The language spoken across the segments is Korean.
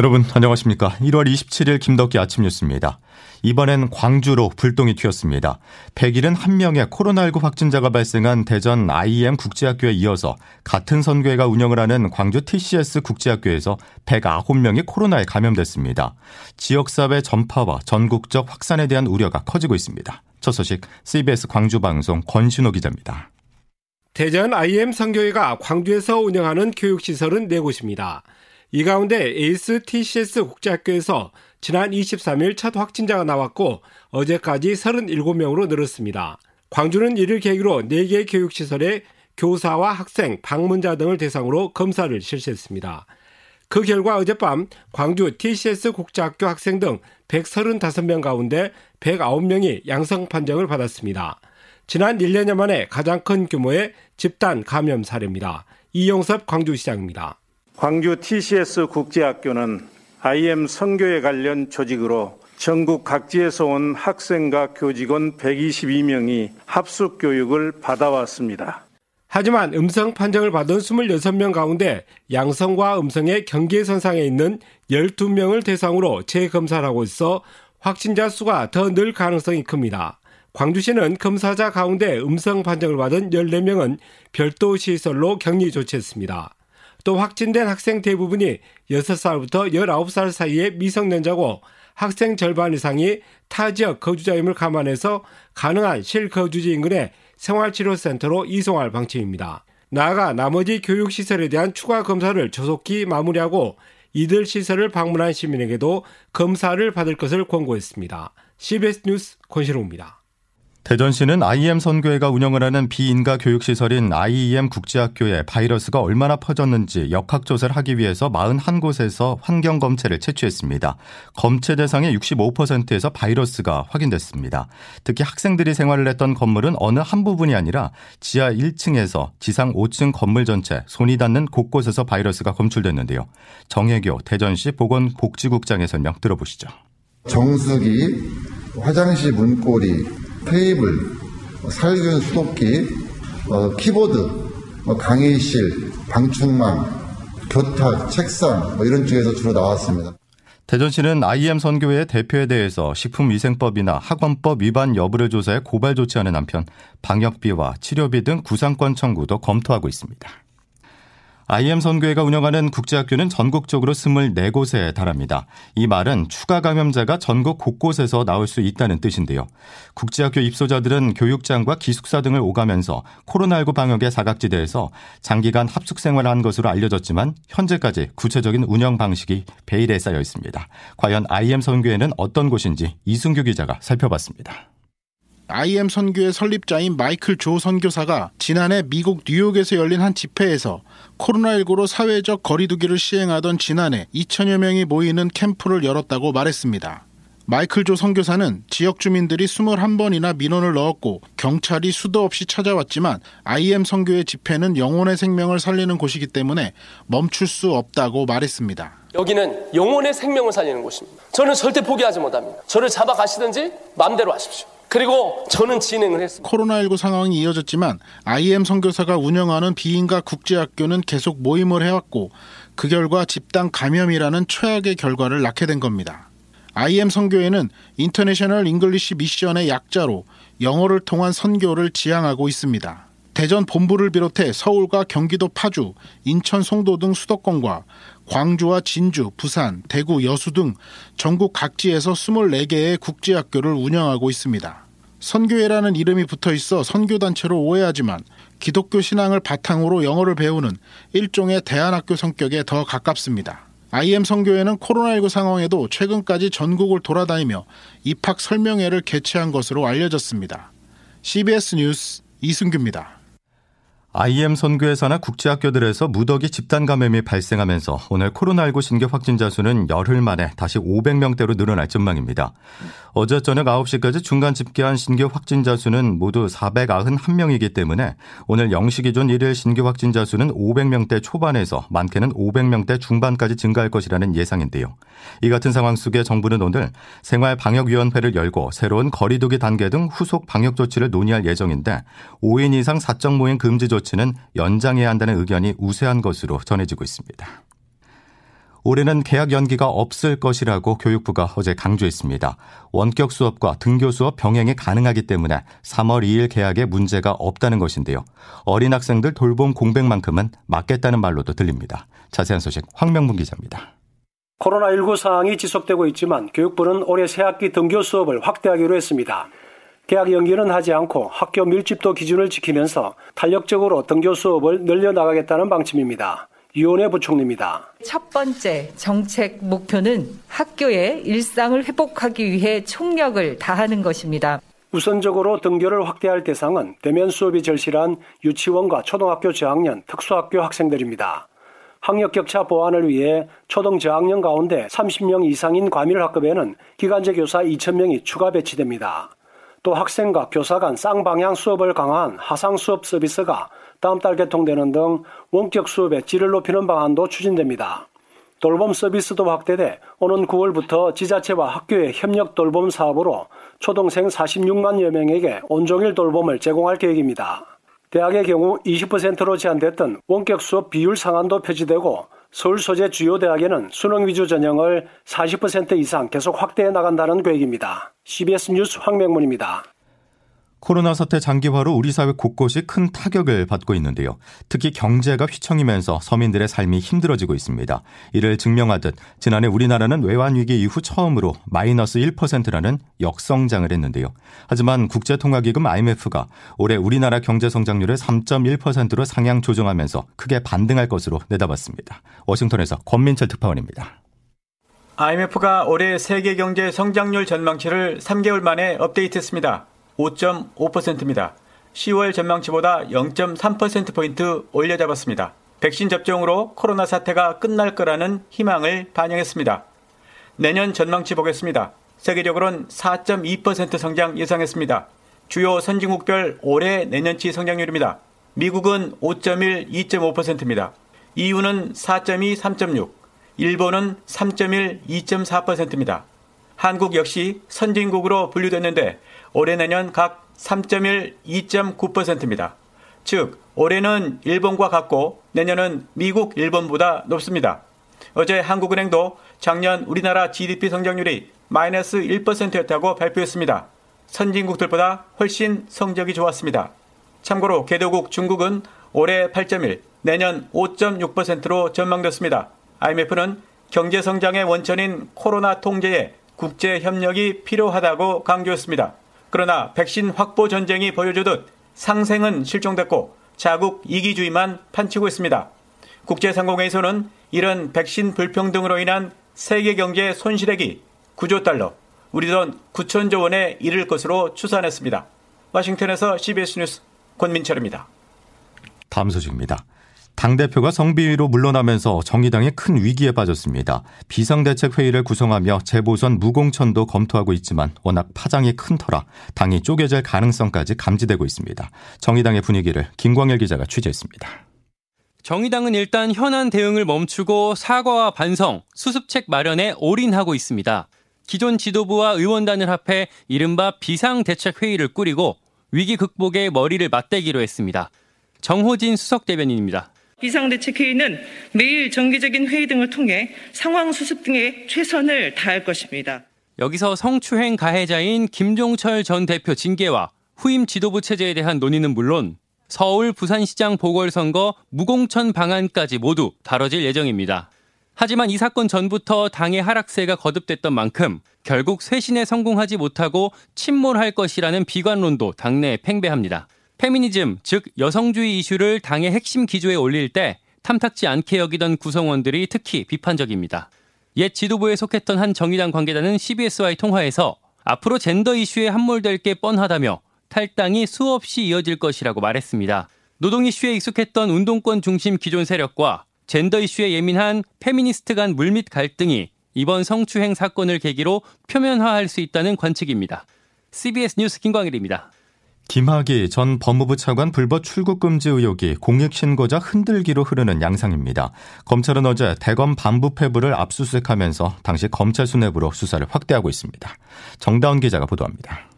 여러분 안녕하십니까? 1월 27일 김덕기 아침 뉴스입니다. 이번엔 광주로 불똥이 튀었습니다. 171명의 코로나19 확진자가 발생한 대전 IM 국제학교에 이어서 같은 선교회가 운영을 하는 광주 TCS 국제학교에서 109명이 코로나에 감염됐습니다. 지역사회 전파와 전국적 확산에 대한 우려가 커지고 있습니다. 첫 소식 CBS 광주방송 권신호 기자입니다. 대전 IM 선교회가 광주에서 운영하는 교육시설은 네 곳입니다. 이 가운데 에이스 TCS 국제학교에서 지난 23일 첫 확진자가 나왔고 어제까지 37명으로 늘었습니다. 광주는 이를 계기로 4개 교육시설에 교사와 학생, 방문자 등을 대상으로 검사를 실시했습니다. 그 결과 어젯밤 광주 TCS 국제학교 학생 등 135명 가운데 109명이 양성 판정을 받았습니다. 지난 1년여 만에 가장 큰 규모의 집단 감염 사례입니다. 이용섭 광주시장입니다. 광주 TCS 국제학교는 IM 선교에 관련 조직으로 전국 각지에서 온 학생과 교직원 122명이 합숙 교육을 받아왔습니다. 하지만 음성 판정을 받은 26명 가운데 양성과 음성의 경계선상에 있는 12명을 대상으로 재검사를 하고 있어 확진자 수가 더 늘 가능성이 큽니다. 광주시는 검사자 가운데 음성 판정을 받은 14명은 별도 시설로 격리 조치했습니다. 또 확진된 학생 대부분이 6살부터 19살 사이의 미성년자고 학생 절반 이상이 타 지역 거주자임을 감안해서 가능한 실거주지 인근의 생활치료센터로 이송할 방침입니다. 나아가 나머지 교육시설에 대한 추가 검사를 조속히 마무리하고 이들 시설을 방문한 시민에게도 검사를 받을 것을 권고했습니다. CBS 뉴스 권시로입니다. 대전시는 IEM 선교회가 운영을 하는 비인가 교육시설인 IEM 국제학교에 바이러스가 얼마나 퍼졌는지 역학조사를 하기 위해서 41곳에서 환경검체를 채취했습니다. 검체 대상의 65%에서 바이러스가 확인됐습니다. 특히 학생들이 생활을 했던 건물은 어느 한 부분이 아니라 지하 1층에서 지상 5층 건물 전체 손이 닿는 곳곳에서 바이러스가 검출됐는데요. 정혜교 대전시 보건복지국장의 설명 들어보시죠. 정수기, 화장실 문고리, 테이블, 살균 수도기, 어, 키보드, 어, 강의실, 방충망, 교탁, 책상 뭐 이런 쪽에서 주로 나왔습니다. 대전시는 IM 선교회 대표에 대해서 식품위생법이나 학원법 위반 여부를 조사해 고발 조치하는 한편 방역비와 치료비 등 구상권 청구도 검토하고 있습니다. IM 선교회가 운영하는 국제학교는 전국적으로 24곳에 달합니다. 이 말은 추가 감염자가 전국 곳곳에서 나올 수 있다는 뜻인데요. 국제학교 입소자들은 교육장과 기숙사 등을 오가면서 코로나19 방역의 사각지대에서 장기간 합숙 생활을 한 것으로 알려졌지만 현재까지 구체적인 운영 방식이 베일에 쌓여 있습니다. 과연 IM 선교회는 어떤 곳인지 이승규 기자가 살펴봤습니다. IM 선교의 설립자인 마이클 조 선교사가 지난해 미국 뉴욕에서 열린 한 집회에서 코로나19로 사회적 거리두기를 시행하던 지난해 2천여 명이 모이는 캠프를 열었다고 말했습니다. 마이클 조 선교사는 지역 주민들이 21번이나 민원을 넣었고 경찰이 수도 없이 찾아왔지만 IM 선교의 집회는 영혼의 생명을 살리는 곳이기 때문에 멈출 수 없다고 말했습니다. 여기는 영혼의 생명을 살리는 곳입니다. 저는 절대 포기하지 못합니다. 저를 잡아가시든지 마음대로 하십시오. 그리고 저는 진행을 했습니다. 코로나19 상황이 이어졌지만 IM 선교회가 운영하는 비인가 국제학교는 계속 모임을 해왔고 그 결과 집단 감염이라는 최악의 결과를 낳게 된 겁니다. IM 선교회는 International English Mission의 약자로 영어를 통한 선교를 지향하고 있습니다. 대전 본부를 비롯해 서울과 경기도 파주, 인천 송도 등 수도권과 광주와 진주, 부산, 대구, 여수 등 전국 각지에서 24개의 국제학교를 운영하고 있습니다. 선교회라는 이름이 붙어 있어 선교단체로 오해하지만 기독교 신앙을 바탕으로 영어를 배우는 일종의 대안학교 성격에 더 가깝습니다. IM 선교회는 코로나19 상황에도 최근까지 전국을 돌아다니며 입학 설명회를 개최한 것으로 알려졌습니다. CBS 뉴스 이승규입니다. IM 선교회사나 국제학교들에서 무더기 집단 감염이 발생하면서 오늘 코로나19 신규 확진자 수는 열흘 만에 다시 500명대로 늘어날 전망입니다. 어제 저녁 9시까지 중간 집계한 신규 확진자 수는 모두 491명이기 때문에 오늘 0시 기준 1일 신규 확진자 수는 500명대 초반에서 많게는 500명대 중반까지 증가할 것이라는 예상인데요. 이 같은 상황 속에 정부는 오늘 생활방역위원회를 열고 새로운 거리두기 단계 등 후속 방역 조치를 논의할 예정인데 5인 이상 사적 모임 금지 조치는 연장해야 한다는 의견이 우세한 것으로 전해지고 있습니다. 올해는 개학 연기가 없을 것이라고 교육부가 어제 강조했습니다. 원격 수업과 등교 수업 병행이 가능하기 때문에 3월 2일 개학에 문제가 없다는 것인데요. 어린 학생들 돌봄 공백만큼은 맞겠다는 말로도 들립니다. 자세한 소식 황명문 기자입니다. 코로나19 상황이 지속되고 있지만 교육부는 올해 새학기 등교 수업을 확대하기로 했습니다. 개학 연기는 하지 않고 학교 밀집도 기준을 지키면서 탄력적으로 등교 수업을 늘려나가겠다는 방침입니다. 유원회 부총리입니다. 첫 번째 정책 목표는 학교의 일상을 회복하기 위해 총력을 다하는 것입니다. 우선적으로 등교를 확대할 대상은 대면 수업이 절실한 유치원과 초등학교 저학년, 특수학교 학생들입니다. 학력 격차 보완을 위해 초등 저학년 가운데 30명 이상인 과밀 학급에는 기간제 교사 2,000명이 추가 배치됩니다. 또 학생과 교사 간 쌍방향 수업을 강화한 하상 수업 서비스가 다음 달 개통되는 등 원격 수업의 질을 높이는 방안도 추진됩니다. 돌봄 서비스도 확대돼 오는 9월부터 지자체와 학교의 협력 돌봄 사업으로 초등생 46만여 명에게 온종일 돌봄을 제공할 계획입니다. 대학의 경우 20%로 제한됐던 원격 수업 비율 상한도 표시되고 서울 소재 주요 대학에는 수능 위주 전형을 40% 이상 계속 확대해 나간다는 계획입니다. CBS 뉴스 황명문입니다. 코로나 사태 장기화로 우리 사회 곳곳이 큰 타격을 받고 있는데요. 특히 경제가 휘청이면서 서민들의 삶이 힘들어지고 있습니다. 이를 증명하듯 지난해 우리나라는 외환위기 이후 처음으로 마이너스 1%라는 역성장을 했는데요. 하지만 국제통화기금 IMF가 올해 우리나라 경제 성장률을 3.1%로 상향 조정하면서 크게 반등할 것으로 내다봤습니다. 워싱턴에서 권민철 특파원입니다. IMF가 올해 세계 경제 성장률 전망치를 3개월 만에 업데이트했습니다. 5.5%입니다. 10월 전망치보다 0.3%포인트 올려잡았습니다. 백신 접종으로 코로나 사태가 끝날 거라는 희망을 반영했습니다. 내년 전망치 보겠습니다. 세계적으로는 4.2% 성장 예상했습니다. 주요 선진국별 올해 내년치 성장률입니다. 미국은 5.1, 2.5%입니다. EU는 4.2, 3.6, 일본은 3.1, 2.4%입니다. 한국 역시 선진국으로 분류됐는데 올해 내년 각 3.1, 2.9%입니다. 즉, 올해는 일본과 같고 내년은 미국, 일본보다 높습니다. 어제 한국은행도 작년 우리나라 GDP 성장률이 마이너스 1%였다고 발표했습니다. 선진국들보다 훨씬 성적이 좋았습니다. 참고로 개도국 중국은 올해 8.1, 내년 5.6%로 전망됐습니다. IMF는 경제 성장의 원천인 코로나 통제에 국제 협력이 필요하다고 강조했습니다. 그러나 백신 확보 전쟁이 보여주듯 상생은 실종됐고 자국 이기주의만 판치고 있습니다. 국제상공회에서는 이런 백신 불평등으로 인한 세계 경제 손실액이 9조 달러, 우리 돈 9천조 원에 이를 것으로 추산했습니다. 워싱턴에서 CBS 뉴스 권민철입니다. 다음 소식입니다. 당대표가 성비위로 물러나면서 정의당이 큰 위기에 빠졌습니다. 비상대책회의를 구성하며 재보선 무공천도 검토하고 있지만 워낙 파장이 큰 터라 당이 쪼개질 가능성까지 감지되고 있습니다. 정의당의 분위기를 김광일 기자가 취재했습니다. 정의당은 일단 현안 대응을 멈추고 사과와 반성, 수습책 마련에 올인하고 있습니다. 기존 지도부와 의원단을 합해 이른바 비상대책회의를 꾸리고 위기 극복에 머리를 맞대기로 했습니다. 정호진 수석 대변인입니다. 비상대책회의는 매일 정기적인 회의 등을 통해 상황 수습 등에 최선을 다할 것입니다. 여기서 성추행 가해자인 김종철 전 대표 징계와 후임 지도부 체제에 대한 논의는 물론 서울 부산시장 보궐선거 무공천 방안까지 모두 다뤄질 예정입니다. 하지만 이 사건 전부터 당의 하락세가 거듭됐던 만큼 결국 쇄신에 성공하지 못하고 침몰할 것이라는 비관론도 당내에 팽배합니다. 페미니즘, 즉 여성주의 이슈를 당의 핵심 기조에 올릴 때 탐탁지 않게 여기던 구성원들이 특히 비판적입니다. 옛 지도부에 속했던 한 정의당 관계자는 CBS와의 통화에서 앞으로 젠더 이슈에 함몰될 게 뻔하다며 탈당이 수없이 이어질 것이라고 말했습니다. 노동 이슈에 익숙했던 운동권 중심 기존 세력과 젠더 이슈에 예민한 페미니스트 간 물밑 갈등이 이번 성추행 사건을 계기로 표면화할 수 있다는 관측입니다. CBS 뉴스 김광일입니다. 김학의 전 법무부 차관 불법 출국 금지 의혹이 공익 신고자 흔들기로 흐르는 양상입니다. 검찰은 어제 대검 반부패부를 압수수색하면서 당시 검찰 수뇌부로 수사를 확대하고 있습니다. 정다운 기자가 보도합니다.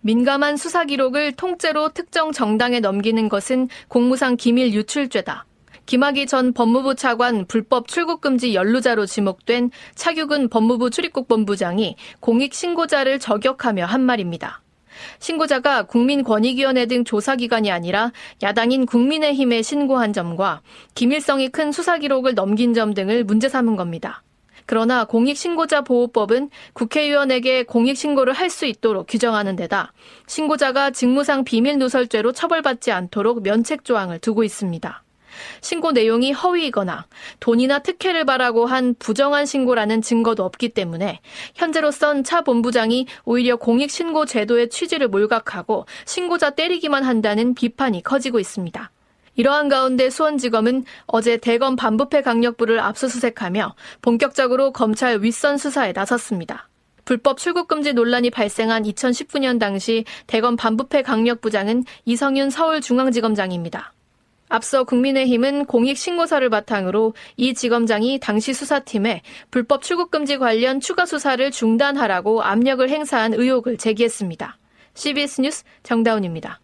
민감한 수사 기록을 통째로 특정 정당에 넘기는 것은 공무상 기밀 유출죄다. 김학의 전 법무부 차관 불법 출국금지 연루자로 지목된 차규근 법무부 출입국 본부장이 공익신고자를 저격하며 한 말입니다. 신고자가 국민권익위원회 등 조사기관이 아니라 야당인 국민의힘에 신고한 점과 기밀성이 큰 수사 기록을 넘긴 점 등을 문제 삼은 겁니다. 그러나 공익신고자 보호법은 국회의원에게 공익신고를 할 수 있도록 규정하는 데다 신고자가 직무상 비밀 누설죄로 처벌받지 않도록 면책 조항을 두고 있습니다. 신고 내용이 허위이거나 돈이나 특혜를 바라고 한 부정한 신고라는 증거도 없기 때문에 현재로선 차 본부장이 오히려 공익신고 제도의 취지를 몰각하고 신고자 때리기만 한다는 비판이 커지고 있습니다. 이러한 가운데 수원지검은 어제 대검 반부패 강력부를 압수수색하며 본격적으로 검찰 윗선 수사에 나섰습니다. 불법 출국금지 논란이 발생한 2019년 당시 대검 반부패 강력부장은 이성윤 서울중앙지검장입니다. 앞서 국민의힘은 공익신고서를 바탕으로 이 지검장이 당시 수사팀에 불법 출국금지 관련 추가 수사를 중단하라고 압력을 행사한 의혹을 제기했습니다. CBS 뉴스 정다운입니다.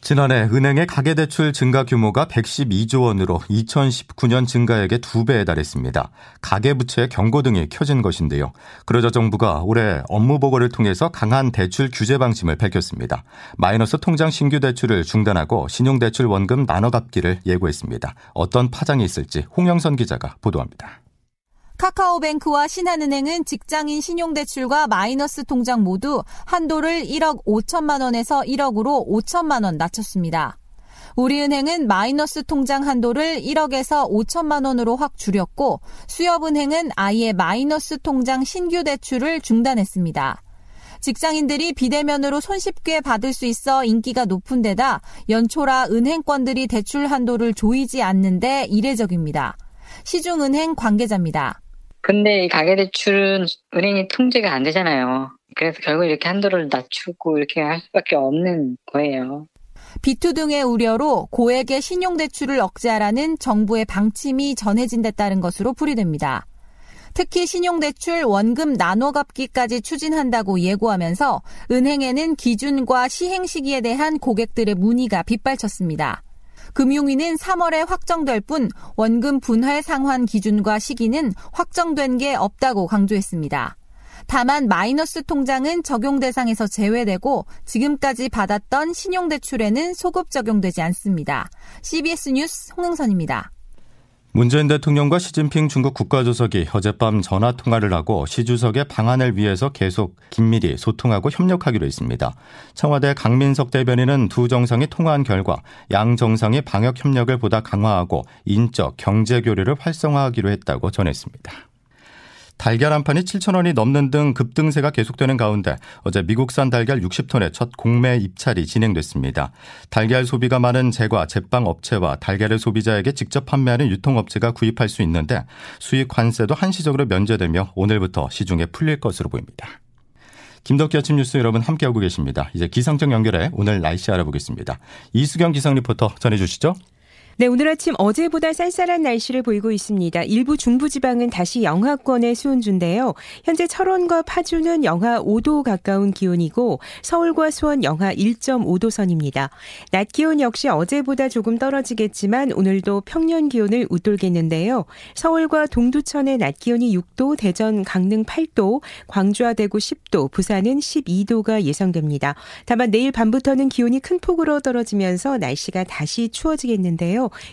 지난해 은행의 가계대출 증가 규모가 112조 원으로 2019년 증가액의 2배에 달했습니다. 가계부채 경고 등이 켜진 것인데요. 그러자 정부가 올해 업무보고를 통해서 강한 대출 규제 방침을 밝혔습니다. 마이너스 통장 신규 대출을 중단하고 신용대출 원금 나눠 갚기를 예고했습니다. 어떤 파장이 있을지 홍영선 기자가 보도합니다. 카카오뱅크와 신한은행은 직장인 신용대출과 마이너스 통장 모두 한도를 1억 5천만 원에서 1억으로 5천만 원 낮췄습니다. 우리은행은 마이너스 통장 한도를 1억에서 5천만 원으로 확 줄였고 수협은행은 아예 마이너스 통장 신규 대출을 중단했습니다. 직장인들이 비대면으로 손쉽게 받을 수 있어 인기가 높은 데다 연초라 은행권들이 대출 한도를 조이지 않는데 이례적입니다. 시중은행 관계자입니다. 근데 이 가계대출은 은행이 통제가 안 되잖아요. 그래서 결국 이렇게 한도를 낮추고 이렇게 할 수밖에 없는 거예요. 비투 등의 우려로 고액의 신용대출을 억제하라는 정부의 방침이 전해진 데 따른 것으로 풀이됩니다. 특히 신용대출 원금 나눠 갚기까지 추진한다고 예고하면서 은행에는 기준과 시행 시기에 대한 고객들의 문의가 빗발쳤습니다. 금융위는 3월에 확정될 뿐 원금 분할 상환 기준과 시기는 확정된 게 없다고 강조했습니다. 다만 마이너스 통장은 적용 대상에서 제외되고 지금까지 받았던 신용대출에는 소급 적용되지 않습니다. CBS 뉴스 홍영선입니다. 문재인 대통령과 시진핑 중국 국가주석이 어젯밤 전화 통화를 하고 시 주석의 방안을 위해서 계속 긴밀히 소통하고 협력하기로 했습니다. 청와대 강민석 대변인은 두 정상이 통화한 결과 양 정상이 방역 협력을 보다 강화하고 인적 경제 교류를 활성화하기로 했다고 전했습니다. 달걀 한 판이 7천 원이 넘는 등 급등세가 계속되는 가운데 어제 미국산 달걀 60톤의 첫 공매 입찰이 진행됐습니다. 달걀 소비가 많은 제과 제빵 업체와 달걀을 소비자에게 직접 판매하는 유통업체가 구입할 수 있는데 수익 관세도 한시적으로 면제되며 오늘부터 시중에 풀릴 것으로 보입니다. 김덕기 아침 뉴스 여러분 함께하고 계십니다. 이제 기상청 연결해 오늘 날씨 알아보겠습니다. 이수경 기상 리포터 전해주시죠. 네, 오늘 아침 어제보다 쌀쌀한 날씨를 보이고 있습니다. 일부 중부지방은 다시 영하권의 수온주인데요. 현재 철원과 파주는 영하 5도 가까운 기온이고 서울과 수원 영하 1.5도 선입니다. 낮 기온 역시 어제보다 조금 떨어지겠지만 오늘도 평년 기온을 웃돌겠는데요. 서울과 동두천의 낮 기온이 6도, 대전, 강릉 8도, 광주와 대구 10도, 부산은 12도가 예상됩니다. 다만 내일 밤부터는 기온이 큰 폭으로 떨어지면서 날씨가 다시 추워지겠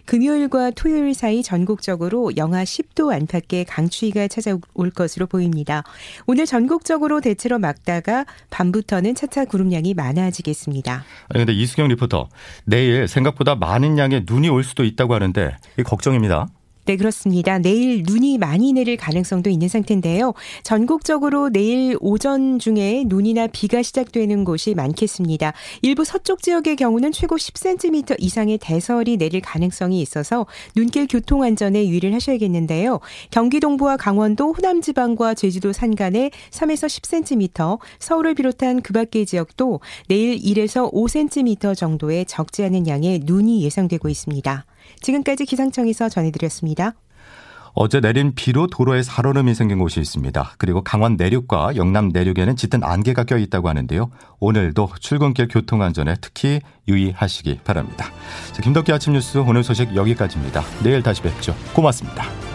금요일과 토요일 사이 전국적으로 영하 10도 안팎의 강추위가 찾아올 것으로 보입니다. 오늘 전국적으로 대체로 막다가 밤부터는 차차 구름량이 많아지겠습니다. 그런데 이수경 리포터 내일 생각보다 많은 양의 눈이 올 수도 있다고 하는데 걱정입니다. 네, 그렇습니다. 내일 눈이 많이 내릴 가능성도 있는 상태인데요. 전국적으로 내일 오전 중에 눈이나 비가 시작되는 곳이 많겠습니다. 일부 서쪽 지역의 경우는 최고 10cm 이상의 대설이 내릴 가능성이 있어서 눈길 교통 안전에 유의를 하셔야겠는데요. 경기 동부와 강원도, 호남 지방과 제주도 산간에 3에서 10cm, 서울을 비롯한 그 밖의 지역도 내일 1에서 5cm 정도의 적지 않은 양의 눈이 예상되고 있습니다. 지금까지 기상청에서 전해드렸습니다. 어제 내린 비로 도로에 살얼음이 생긴 곳이 있습니다. 그리고 강원 내륙과 영남 내륙에는 짙은 안개가 껴 있다고 하는데요. 오늘도 출근길 교통 안전에 특히 유의하시기 바랍니다. 김덕기 아침 뉴스 오늘 소식 여기까지입니다. 내일 다시 뵙죠. 고맙습니다.